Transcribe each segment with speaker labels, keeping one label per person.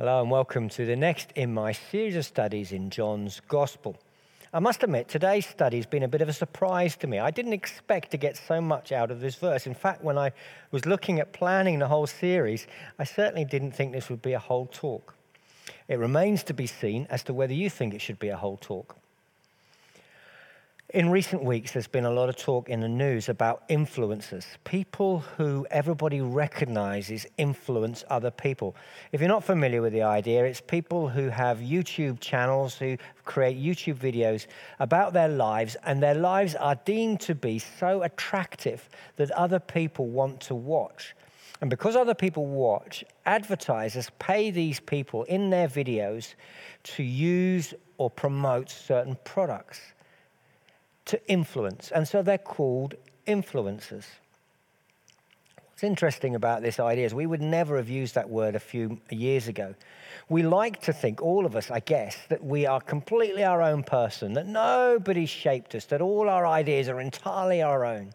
Speaker 1: Hello and welcome to the next in my series of studies in John's Gospel. I must admit, today's study has been a bit of a surprise to me. I didn't expect to get so much out of this verse. In fact, when I was looking at planning the whole series, I certainly didn't think this would be a whole talk. It remains to be seen as to whether you think it should be a whole talk. In recent weeks, there's been a lot of talk in the news about influencers, people who everybody recognizes influence other people. If you're not familiar with the idea, it's people who have YouTube channels, who create YouTube videos about their lives, and their lives are deemed to be so attractive that other people want to watch. And because other people watch, advertisers pay these people in their videos to use or promote certain products to influence. And so they're called influencers. What's interesting about this idea is we would never have used that word a few years ago. We like to think, all of us, I guess, that we are completely our own person, that nobody shaped us, that all our ideas are entirely our own.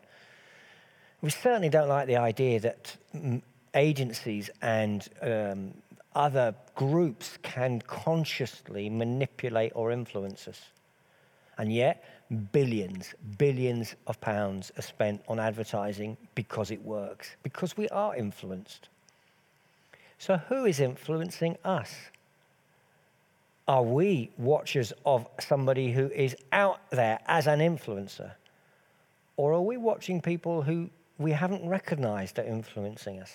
Speaker 1: We certainly don't like the idea that agencies and um, other groups can consciously manipulate or influence us. And yet, billions, billions of pounds are spent on advertising because it works, because we are influenced. So, who is influencing us? Are we watchers of somebody who is out there as an influencer? Or are we watching people who we haven't recognized are influencing us?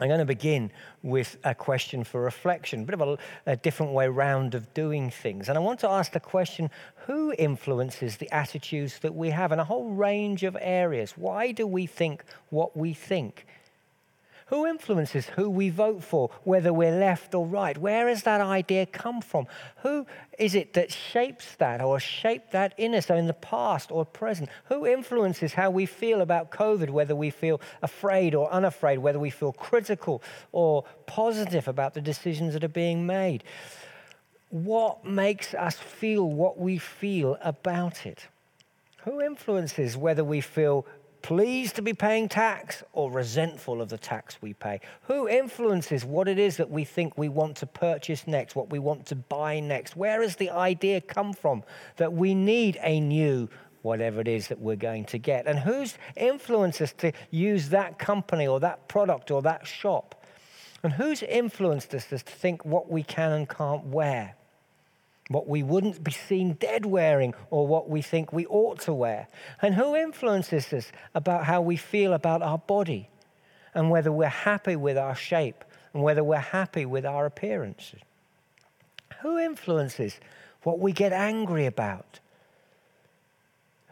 Speaker 1: I'm going to begin with a question for reflection, a bit of a, a, different way round of doing things. And I want to ask the question who influences the attitudes that we have in a whole range of areas? Why do we think what we think? Who influences who we vote for, whether we're left or right? Where has that idea come from? Who is it that shapes that or shaped that in us, in the past or present? Who influences how we feel about COVID, whether we feel afraid or unafraid, whether we feel critical or positive about the decisions that are being made? What makes us feel what we feel about it? Who influences whether we feel pleased to be paying tax or resentful of the tax we pay? Who influences what it is that we think we want to purchase next, what we want to buy next? Where has the idea come from that we need a new whatever it is that we're going to get? And who's influenced us to use that company or that product or that shop? And who's influenced us to think what we can and can't wear? What we wouldn't be seen dead wearing or what we think we ought to wear? And who influences us about how we feel about our body and whether we're happy with our shape and whether we're happy with our appearance? Who influences what we get angry about?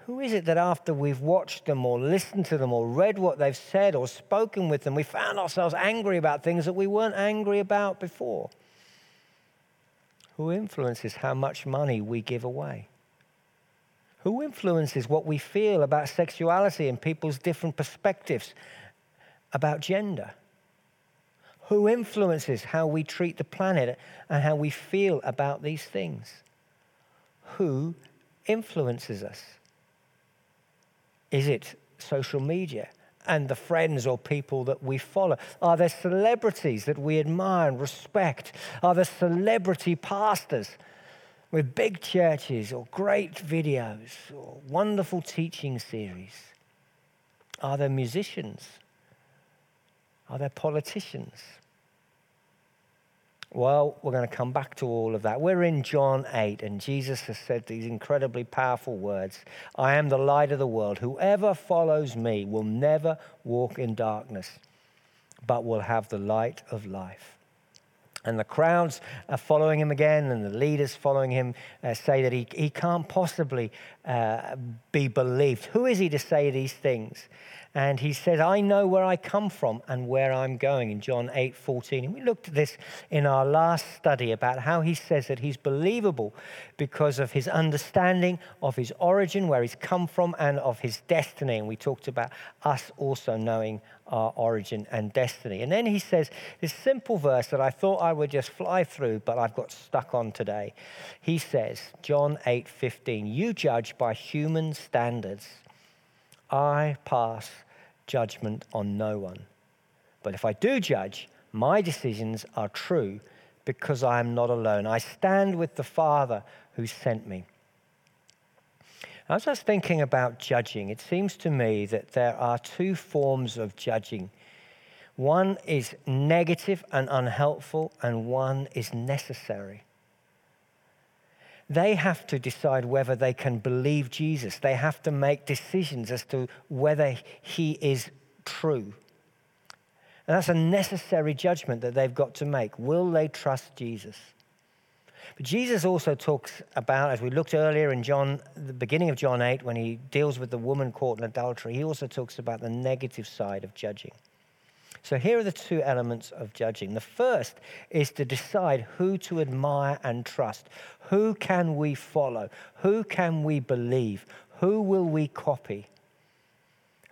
Speaker 1: Who is it that after we've watched them or listened to them or read what they've said or spoken with them, we found ourselves angry about things that we weren't angry about before? Who influences how much money we give away? Who influences what we feel about sexuality and people's different perspectives about gender? Who influences how we treat the planet and how we feel about these things? Who influences us? Is it social media? And the friends or people that we follow? Are there celebrities that we admire and respect? Are there celebrity pastors with big churches or great videos or wonderful teaching series? Are there musicians? Are there politicians? Well, we're going to come back to all of that. We're in John 8, and Jesus has said these incredibly powerful words I am the light of the world. Whoever follows me will never walk in darkness, but will have the light of life. And the crowds are following him again, and the leaders following him uh, say that he, he can't possibly uh, be believed. Who is he to say these things? And he says, I know where I come from and where I'm going in John 8 14. And we looked at this in our last study about how he says that he's believable because of his understanding of his origin, where he's come from, and of his destiny. And we talked about us also knowing our origin and destiny. And then he says this simple verse that I thought I would just fly through, but I've got stuck on today. He says, John 8 15, you judge by human standards. I pass judgment on no one. But if I do judge, My decisions are true because I am not alone. I stand with the Father who sent me. As I was thinking about judging, it seems to me that there are two forms of judging. One is negative and unhelpful, and one is necessary. They have to decide whether they can believe Jesus. They have to make decisions as to whether he is true. And that's a necessary judgment that they've got to make. Will they trust Jesus? But Jesus also talks about, as we looked earlier in John, the beginning of John 8, when he deals with the woman caught in adultery, he also talks about the negative side of judging. So here are the two elements of judging. The first is to decide who to admire and trust. Who can we follow? Who can we believe? Who will we copy?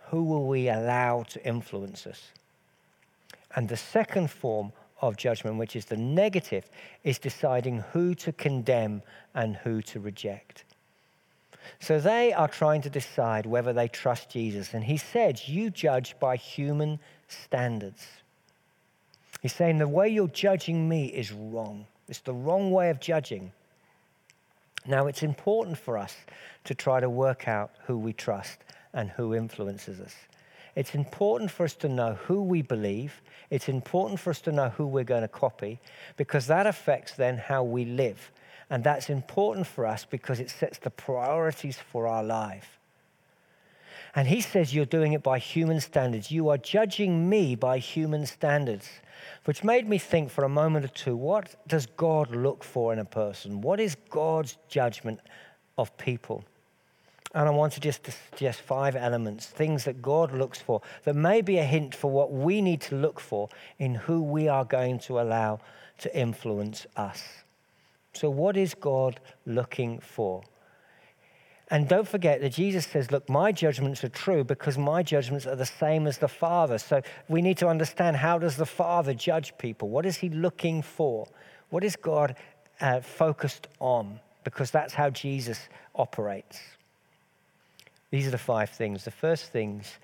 Speaker 1: Who will we allow to influence us? And the second form of judgment, which is the negative, is deciding who to condemn and who to reject. So they are trying to decide whether they trust Jesus. And he said, You judge by human standards. He's saying, The way you're judging me is wrong. It's the wrong way of judging. Now, it's important for us to try to work out who we trust and who influences us. It's important for us to know who we believe. It's important for us to know who we're going to copy because that affects then how we live. And that's important for us because it sets the priorities for our life. And he says, You're doing it by human standards. You are judging me by human standards. Which made me think for a moment or two what does God look for in a person? What is God's judgment of people? And I want to just suggest five elements, things that God looks for, that may be a hint for what we need to look for in who we are going to allow to influence us. So, what is God looking for? And don't forget that Jesus says, Look, my judgments are true because my judgments are the same as the Father. So we need to understand how does the Father judge people? What is he looking for? What is God uh, focused on? Because that's how Jesus operates. These are the five things. The first things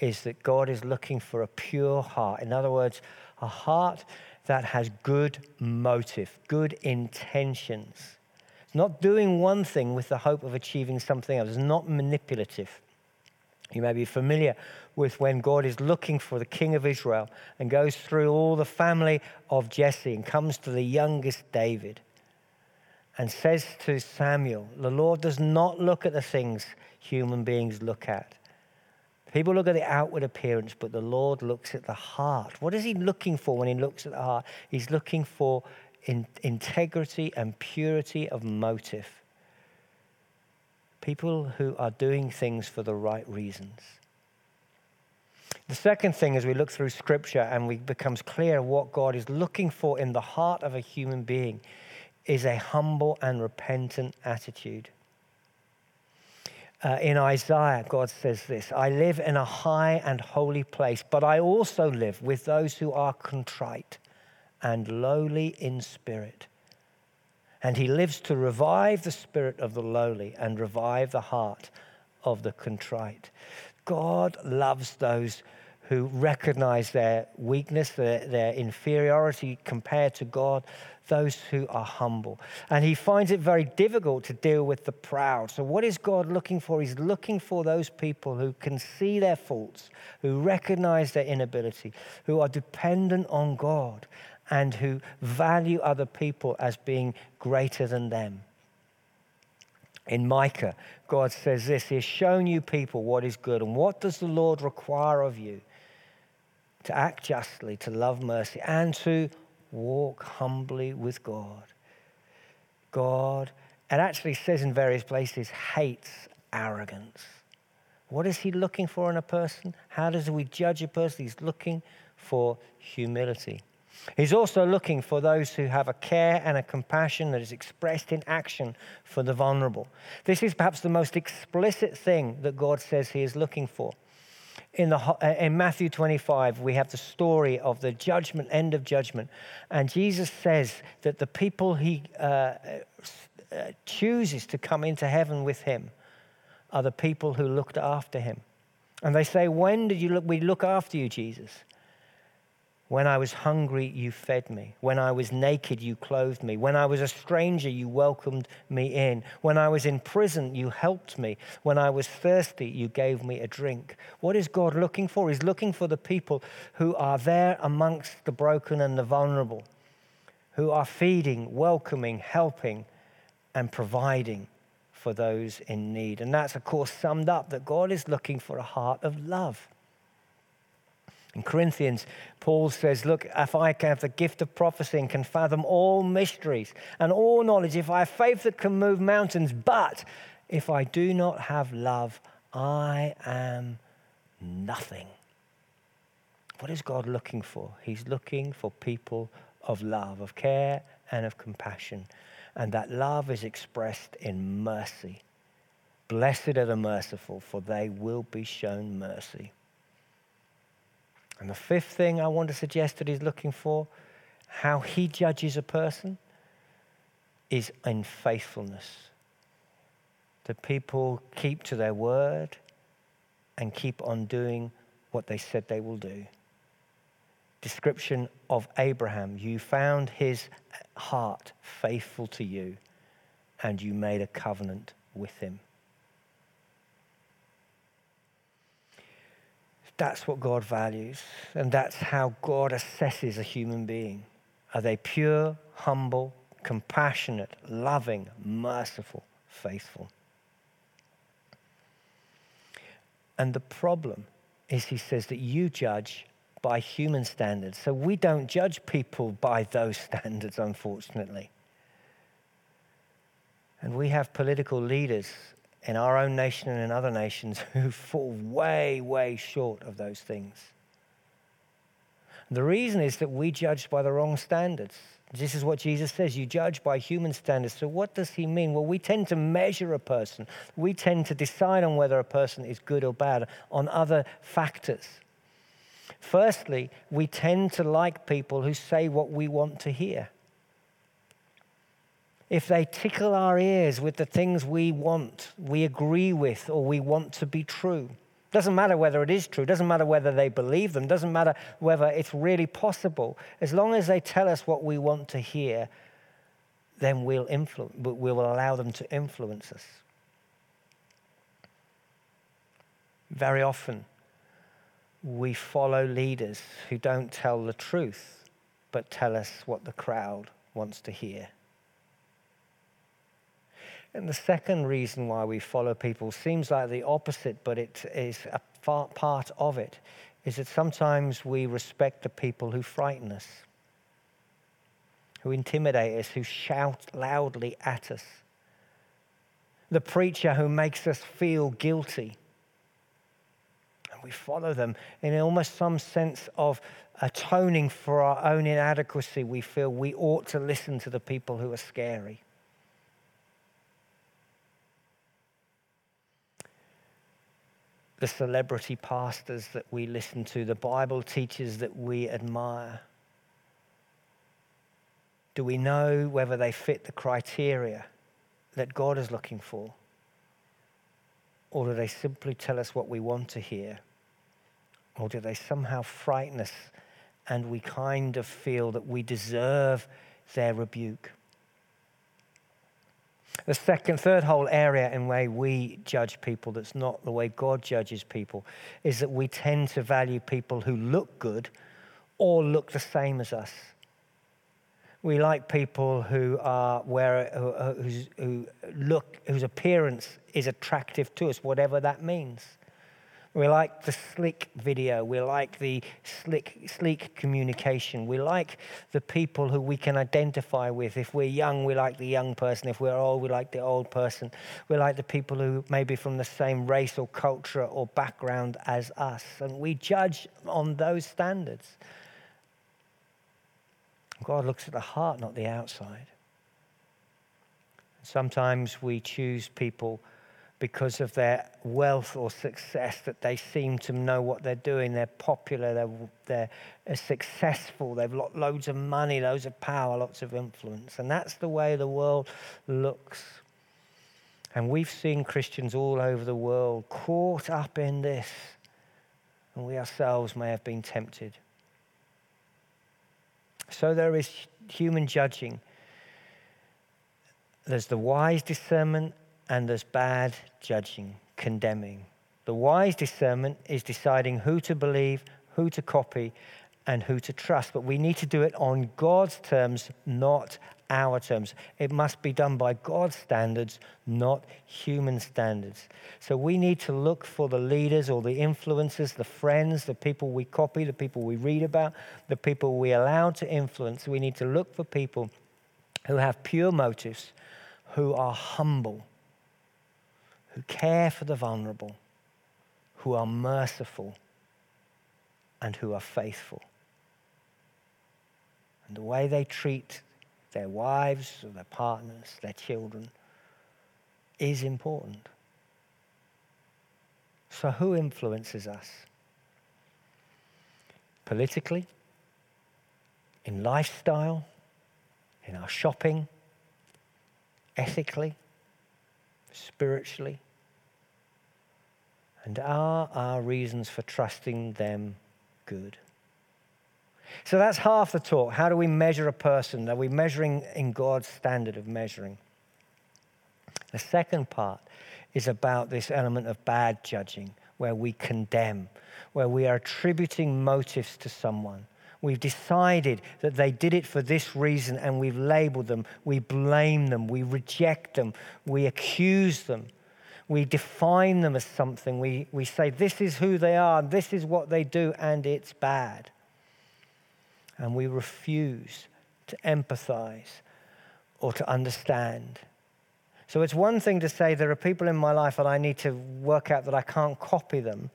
Speaker 1: is that God is looking for a pure heart. In other words, a heart that has good motive, good intentions not doing one thing with the hope of achieving something else, not manipulative. You may be familiar with when God is looking for the king of Israel and goes through all the family of Jesse and comes to the youngest David and says to Samuel, The Lord does not look at the things human beings look at. People look at the outward appearance, but the Lord looks at the heart. What is He looking for when He looks at the heart? He's looking for in integrity and purity of motive. People who are doing things for the right reasons. The second thing, as we look through Scripture and it becomes clear what God is looking for in the heart of a human being, is a humble and repentant attitude. Uh, in Isaiah, God says this I live in a high and holy place, but I also live with those who are contrite and lowly in spirit. And he lives to revive the spirit of the lowly and revive the heart of the contrite. God loves those who recognize their weakness, their, their inferiority compared to God, those who are humble. And he finds it very difficult to deal with the proud. So, what is God looking for? He's looking for those people who can see their faults, who recognize their inability, who are dependent on God, and who value other people as being greater than them. In Micah, God says this He has shown you people what is good. And what does the Lord require of you? To act justly, to love mercy, and to walk humbly with God. God, it actually says in various places, hates arrogance. What is He looking for in a person? How does we judge a person? He's looking for humility. He's also looking for those who have a care and a compassion that is expressed in action for the vulnerable. This is perhaps the most explicit thing that God says He is looking for. In, the, uh, in Matthew 25, we have the story of the judgment, end of judgment. And Jesus says that the people He uh, uh, chooses to come into heaven with Him are the people who looked after Him. And they say, When did you look, we look after you, Jesus? When I was hungry, you fed me. When I was naked, you clothed me. When I was a stranger, you welcomed me in. When I was in prison, you helped me. When I was thirsty, you gave me a drink. What is God looking for? He's looking for the people who are there amongst the broken and the vulnerable, who are feeding, welcoming, helping, and providing for those in need. And that's, of course, summed up that God is looking for a heart of love. In Corinthians, Paul says, Look, if I can have the gift of prophecy and can fathom all mysteries and all knowledge, if I have faith that can move mountains, but if I do not have love, I am nothing. What is God looking for? He's looking for people of love, of care, and of compassion. And that love is expressed in mercy. Blessed are the merciful, for they will be shown mercy. And the fifth thing I want to suggest that he's looking for, how he judges a person, is in faithfulness. That people keep to their word and keep on doing what they said they will do. Description of Abraham you found his heart faithful to you, and you made a covenant with him. That's what God values, and that's how God assesses a human being. Are they pure, humble, compassionate, loving, merciful, faithful? And the problem is, he says, that you judge by human standards. So we don't judge people by those standards, unfortunately. And we have political leaders in our own nation and in other nations who fall way, way short of those things. The reason is that we judge by the wrong standards. This is what Jesus says you judge by human standards. So, what does he mean? Well, we tend to measure a person, we tend to decide on whether a person is good or bad on other factors. Firstly, we tend to like people who say what we want to hear if they tickle our ears with the things we want, we agree with, or we want to be true. Doesn't matter whether it is true, doesn't matter whether they believe them, doesn't matter whether it's really possible. As long as they tell us what we want to hear, then we'll, influ- we will allow them to influence us. Very often, we follow leaders who don't tell the truth, but tell us what the crowd wants to hear. And the second reason why we follow people seems like the opposite, but it is a part of it, is that sometimes we respect the people who frighten us, who intimidate us, who shout loudly at us, the preacher who makes us feel guilty. And we follow them in almost some sense of atoning for our own inadequacy. We feel we ought to listen to the people who are scary. The celebrity pastors that we listen to, the Bible teachers that we admire? Do we know whether they fit the criteria that God is looking for? Or do they simply tell us what we want to hear? Or do they somehow frighten us and we kind of feel that we deserve their rebuke? The second, third whole area in way we judge people that's not the way God judges people is that we tend to value people who look good or look the same as us. We like people who are where who, who look whose appearance is attractive to us, whatever that means. We like the slick video. We like the slick, sleek communication. We like the people who we can identify with. If we're young, we like the young person. If we're old, we like the old person. We like the people who may be from the same race or culture or background as us. And we judge on those standards. God looks at the heart, not the outside. Sometimes we choose people because of their wealth or success that they seem to know what they're doing. They're popular, they're, they're successful, they've got loads of money, loads of power, lots of influence. And that's the way the world looks. And we've seen Christians all over the world caught up in this. And we ourselves may have been tempted. So there is human judging. There's the wise discernment and there's bad judging, condemning. The wise discernment is deciding who to believe, who to copy, and who to trust. But we need to do it on God's terms, not our terms. It must be done by God's standards, not human standards. So we need to look for the leaders or the influencers, the friends, the people we copy, the people we read about, the people we allow to influence. We need to look for people who have pure motives, who are humble, who care for the vulnerable, who are merciful, and who are faithful. And the way they treat their wives or their partners, their children, is important. So, who influences us? Politically, in lifestyle, in our shopping, ethically, spiritually? And are our reasons for trusting them good? So that's half the talk. How do we measure a person? Are we measuring in God's standard of measuring? The second part is about this element of bad judging, where we condemn, where we are attributing motives to someone. We've decided that they did it for this reason and we've labeled them. We blame them. We reject them. We accuse them. We define them as something. We, we say, this is who they are, this is what they do, and it's bad and we refuse to empathize or to understand. So it's one thing to say there are people in my life that I need to work out that I can't copy them,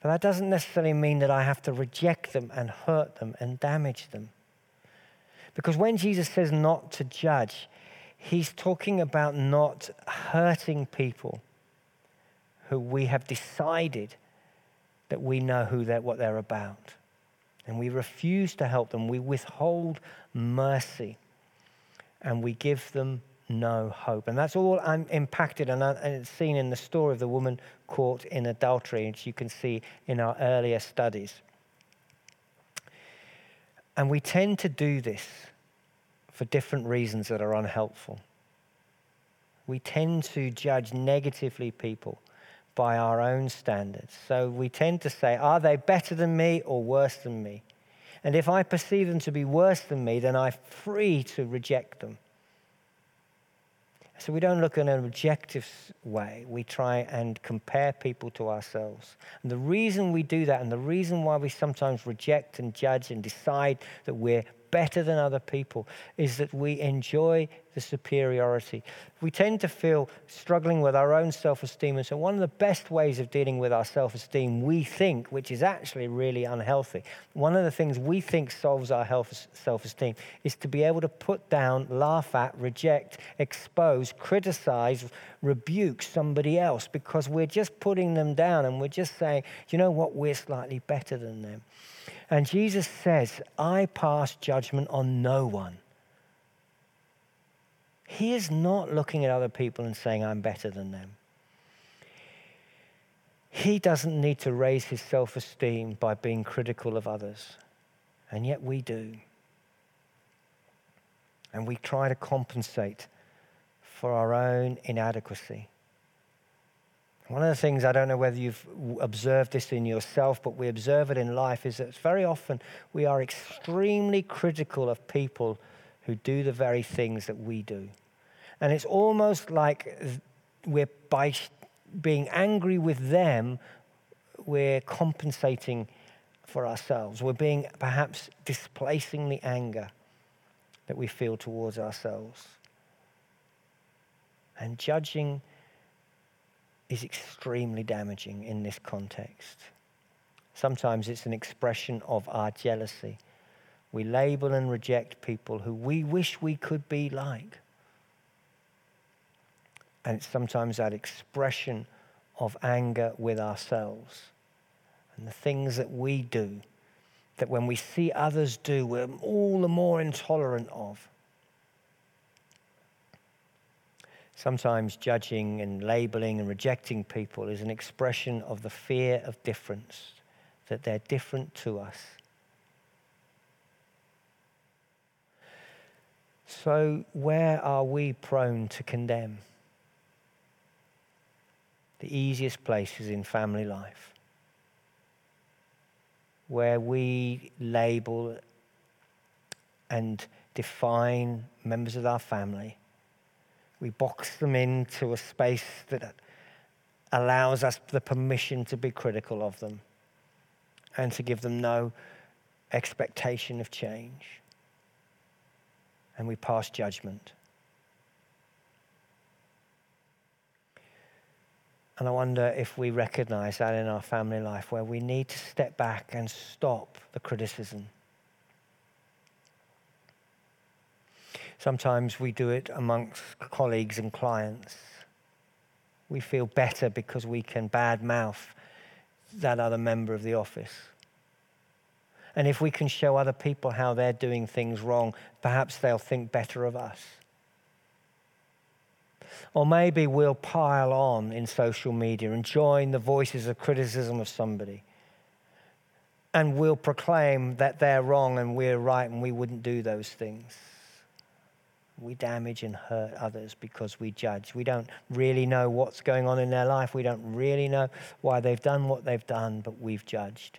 Speaker 1: but that doesn't necessarily mean that I have to reject them and hurt them and damage them. Because when Jesus says not to judge, he's talking about not hurting people who we have decided that we know who they're, what they're about and we refuse to help them. We withhold mercy and we give them no hope. And that's all I'm impacted, and uh, it's seen in the story of the woman caught in adultery, which you can see in our earlier studies. And we tend to do this for different reasons that are unhelpful. We tend to judge negatively people by our own standards. So we tend to say, are they better than me or worse than me? And if I perceive them to be worse than me, then I'm free to reject them. So we don't look in an objective way. We try and compare people to ourselves. And the reason we do that, and the reason why we sometimes reject and judge and decide that we're better than other people is that we enjoy the superiority. We tend to feel struggling with our own self esteem. And so, one of the best ways of dealing with our self esteem, we think, which is actually really unhealthy, one of the things we think solves our self esteem is to be able to put down, laugh at, reject, expose, criticize, rebuke somebody else because we're just putting them down and we're just saying, you know what, we're slightly better than them. And Jesus says, I pass judgment on no one. He is not looking at other people and saying, I'm better than them. He doesn't need to raise his self esteem by being critical of others. And yet we do. And we try to compensate for our own inadequacy. One of the things, I don't know whether you've observed this in yourself, but we observe it in life, is that very often we are extremely critical of people who do the very things that we do. And it's almost like we're, by being angry with them, we're compensating for ourselves. We're being perhaps displacing the anger that we feel towards ourselves. And judging is extremely damaging in this context. Sometimes it's an expression of our jealousy. We label and reject people who we wish we could be like. And it's sometimes that expression of anger with ourselves and the things that we do that when we see others do, we're all the more intolerant of. Sometimes judging and labeling and rejecting people is an expression of the fear of difference, that they're different to us. So, where are we prone to condemn? The easiest place is in family life, where we label and define members of our family. We box them into a space that allows us the permission to be critical of them and to give them no expectation of change. And we pass judgment. And I wonder if we recognize that in our family life where we need to step back and stop the criticism. Sometimes we do it amongst colleagues and clients. We feel better because we can badmouth that other member of the office. And if we can show other people how they're doing things wrong, perhaps they'll think better of us. Or maybe we'll pile on in social media and join the voices of criticism of somebody. And we'll proclaim that they're wrong and we're right and we wouldn't do those things. We damage and hurt others because we judge. We don't really know what's going on in their life. We don't really know why they've done what they've done, but we've judged.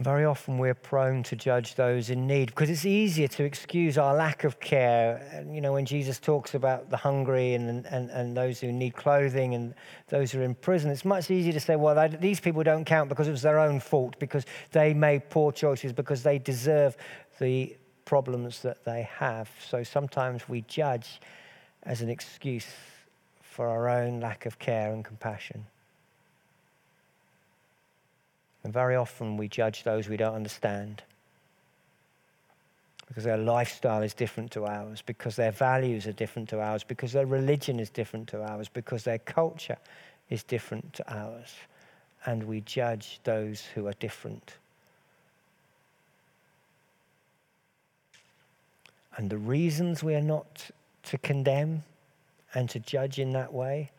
Speaker 1: And very often we're prone to judge those in need because it's easier to excuse our lack of care. You know, when Jesus talks about the hungry and, and, and those who need clothing and those who are in prison, it's much easier to say, well, these people don't count because it was their own fault, because they made poor choices, because they deserve the problems that they have. So sometimes we judge as an excuse for our own lack of care and compassion. And very often we judge those we don't understand because their lifestyle is different to ours, because their values are different to ours, because their religion is different to ours, because their culture is different to ours. And we judge those who are different. And the reasons we are not to condemn and to judge in that way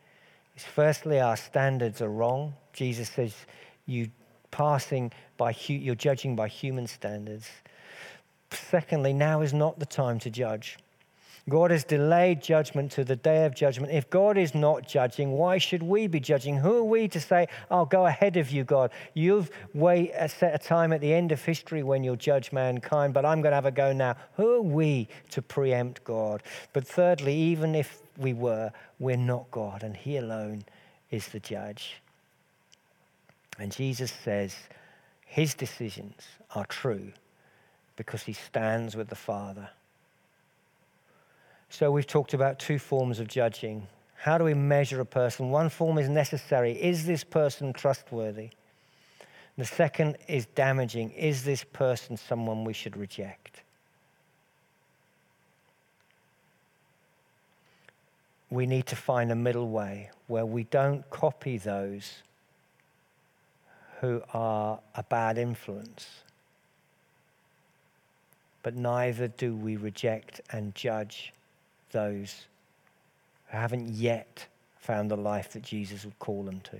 Speaker 1: is firstly, our standards are wrong. Jesus says, You passing by, you're judging by human standards. Secondly, now is not the time to judge. God has delayed judgment to the day of judgment. If God is not judging, why should we be judging? Who are we to say, I'll go ahead of you, God? You've wait, uh, set a time at the end of history when you'll judge mankind, but I'm going to have a go now. Who are we to preempt God? But thirdly, even if we were, we're not God, and He alone is the judge. And Jesus says his decisions are true because he stands with the Father. So we've talked about two forms of judging. How do we measure a person? One form is necessary. Is this person trustworthy? The second is damaging. Is this person someone we should reject? We need to find a middle way where we don't copy those who are a bad influence. But neither do we reject and judge those who haven't yet found the life that Jesus would call them to.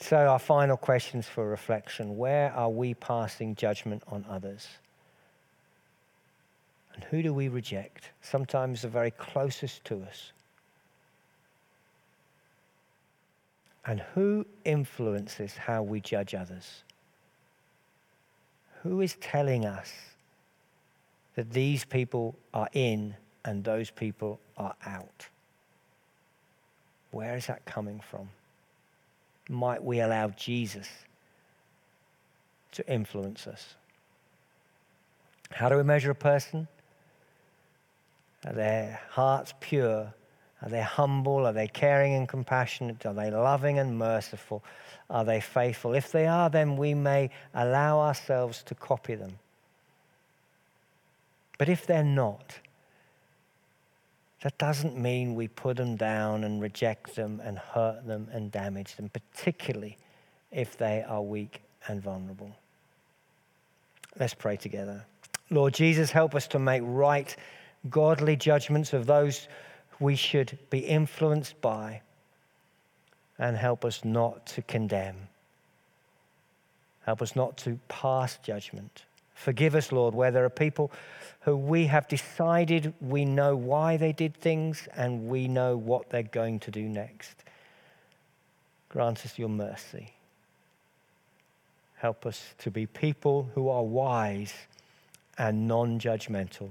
Speaker 1: So, our final questions for reflection where are we passing judgment on others? And who do we reject? Sometimes the very closest to us. And who influences how we judge others? Who is telling us that these people are in and those people are out? Where is that coming from? Might we allow Jesus to influence us? How do we measure a person? Are their hearts pure? Are they humble? Are they caring and compassionate? Are they loving and merciful? Are they faithful? If they are, then we may allow ourselves to copy them. But if they're not, that doesn't mean we put them down and reject them and hurt them and damage them, particularly if they are weak and vulnerable. Let's pray together. Lord Jesus, help us to make right, godly judgments of those we should be influenced by and help us not to condemn. Help us not to pass judgment. Forgive us, Lord, where there are people who we have decided we know why they did things and we know what they're going to do next. Grant us your mercy. Help us to be people who are wise and non judgmental.